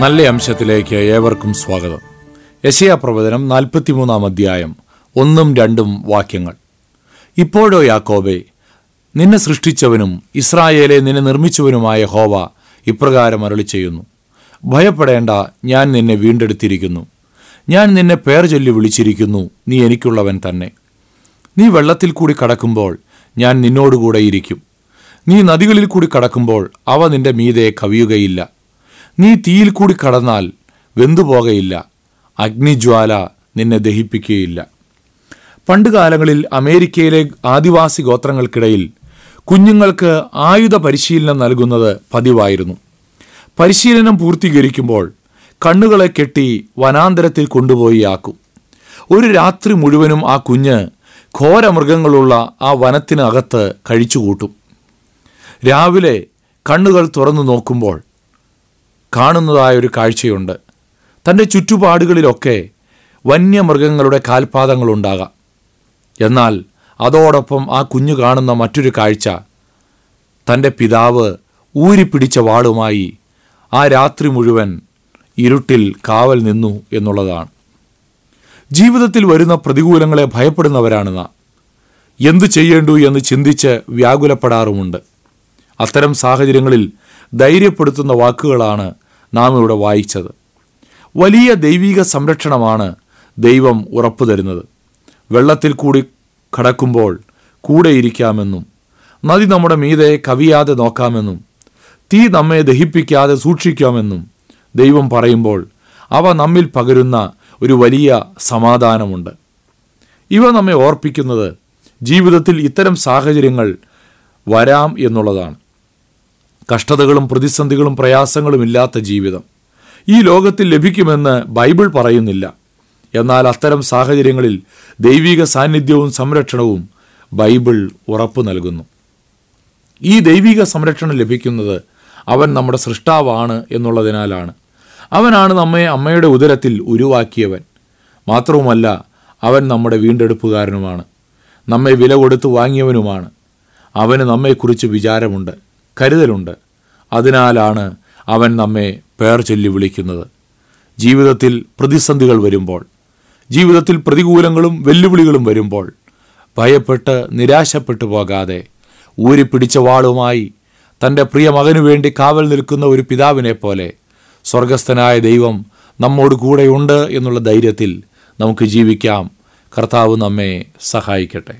നല്ല അംശത്തിലേക്ക് ഏവർക്കും സ്വാഗതം. യശയ പ്രവചനം നാൽപ്പത്തിമൂന്നാം അധ്യായം ഒന്നും രണ്ടും വാക്യങ്ങൾ. ഇപ്പോഴോ യാക്കോബെ നിന്നെ സൃഷ്ടിച്ചവനും ഇസ്രായേലെ നിന്നെ നിർമ്മിച്ചവനുമായ ഹോവ ഇപ്രകാരം അരളി ചെയ്യുന്നു ഭയപ്പെടേണ്ട ഞാൻ നിന്നെ വീണ്ടെടുത്തിരിക്കുന്നു. ഞാൻ നിന്നെ പേർ ചൊല്ലി വിളിച്ചിരിക്കുന്നു നീ എനിക്കുള്ളവൻ തന്നെ. നീ വെള്ളത്തിൽ കൂടി കടക്കുമ്പോൾ ഞാൻ നിന്നോടുകൂടെ ഇരിക്കും. നീ നദികളിൽ കൂടി കടക്കുമ്പോൾ അവ നിന്റെ മീതെ കവിയുകയില്ല. നീ തീയിൽ കൂടി കടന്നാൽ വെന്തുപോകയില്ല അഗ്നിജ്വാല നിന്നെ ദഹിപ്പിക്കുകയില്ല. പണ്ടുകാലങ്ങളിൽ അമേരിക്കയിലെ ആദിവാസി ഗോത്രങ്ങൾക്കിടയിൽ കുഞ്ഞുങ്ങൾക്ക് ആയുധ പരിശീലനം നൽകുന്നത് പതിവായിരുന്നു. പരിശീലനം പൂർത്തീകരിക്കുമ്പോൾ കണ്ണുകളെ കെട്ടി വനാന്തരത്തിൽ കൊണ്ടുപോയി ആക്കും. ഒരു രാത്രി മുഴുവനും ആ കുഞ്ഞ് ഘോരമൃഗങ്ങളുള്ള ആ വനത്തിനകത്ത് കഴിച്ചുകൂട്ടും. രാവിലെ കണ്ണുകൾ തുറന്നു നോക്കുമ്പോൾ കാണുന്നതായ ഒരു കാഴ്ചയുണ്ട്. തന്റെ ചുറ്റുപാടുകളിലൊക്കെ വന്യമൃഗങ്ങളുടെ കാൽപാദങ്ങളുണ്ടാകാം. എന്നാൽ അതോടൊപ്പം ആ കുഞ്ഞു കാണുന്ന മറ്റൊരു കാഴ്ച തന്റെ പിതാവ് ഊരിപ്പിടിച്ച വാളുമായി ആ രാത്രി മുഴുവൻ ഇരുട്ടിൽ കാവൽ നിന്നു എന്നുള്ളതാണ്. ജീവിതത്തിൽ വരുന്ന പ്രതികൂലങ്ങളെ ഭയപ്പെടുന്നവരാണ് നാം. എന്തു ചെയ്യേണ്ടു എന്ന് ചിന്തിച്ച് വ്യാകുലപ്പെടാറുമുണ്ട്. അത്തരം സാഹചര്യങ്ങളിൽ ധൈര്യപ്പെടുത്തുന്ന വാക്കുകളാണ് നാം ഇവിടെ വായിച്ചത്. വലിയ ദൈവിക സംരക്ഷണമാണ് ദൈവം ഉറപ്പു തരുന്നത്. വെള്ളത്തിൽ കൂടി കടക്കുമ്പോൾ കൂടെയിരിക്കാമെന്നും നദി നമ്മുടെ മീതെ കവിയാതെ നോക്കാമെന്നും തീ നമ്മെ ദഹിപ്പിക്കാതെ സൂക്ഷിക്കാമെന്നും ദൈവം പറയുമ്പോൾ അവ നമ്മിൽ പകരുന്ന ഒരു വലിയ സമാധാനമുണ്ട്. ഇവ നമ്മെ ഓർപ്പിക്കുന്നത് ജീവിതത്തിൽ ഇത്തരം സാഹചര്യങ്ങൾ വരാം എന്നുള്ളതാണ്. കഷ്ടതകളും പ്രതിസന്ധികളും പ്രയാസങ്ങളും ഇല്ലാത്ത ജീവിതം. ഈ ലോകത്തിൽ ലഭിക്കുമെന്ന് ബൈബിൾ പറയുന്നില്ല. എന്നാൽ അത്തരം സാഹചര്യങ്ങളിൽ ദൈവിക സാന്നിധ്യവും സംരക്ഷണവും ബൈബിൾ ഉറപ്പു നൽകുന്നു. ഈ ദൈവിക സംരക്ഷണം ലഭിക്കുന്നത് അവൻ നമ്മുടെ സൃഷ്ടാവാണ് എന്നുള്ളതിനാലാണ്. അവനാണ് നമ്മെ അമ്മയുടെ ഉദരത്തിൽ ഉരുവാക്കിയവൻ. മാത്രവുമല്ല അവൻ നമ്മുടെ വീണ്ടെടുപ്പുകാരനുമാണ്. നമ്മെ വില കൊടുത്ത് വാങ്ങിയവനുമാണ്. അവന് നമ്മെക്കുറിച്ച് വിചാരമുണ്ട് കരുതലുണ്ട്. അതിനാലാണ് അവൻ നമ്മെ പേർ ചൊല്ലി വിളിക്കുന്നത്. ജീവിതത്തിൽ പ്രതിസന്ധികൾ വരുമ്പോൾ ജീവിതത്തിൽ പ്രതികൂലങ്ങളും വെല്ലുവിളികളും വരുമ്പോൾ ഭയപ്പെട്ട് നിരാശപ്പെട്ടു പോകാതെ ഊരി പിടിച്ച വാളുമായി തന്റെ പ്രിയ മകനു വേണ്ടി കാവൽ നിൽക്കുന്ന ഒരു പിതാവിനെ പോലെ സ്വർഗസ്ഥനായ ദൈവം നമ്മോട് കൂടെയുണ്ട് എന്നുള്ള ധൈര്യത്തിൽ നമുക്ക് ജീവിക്കാം. കർത്താവ് നമ്മെ സഹായിക്കട്ടെ.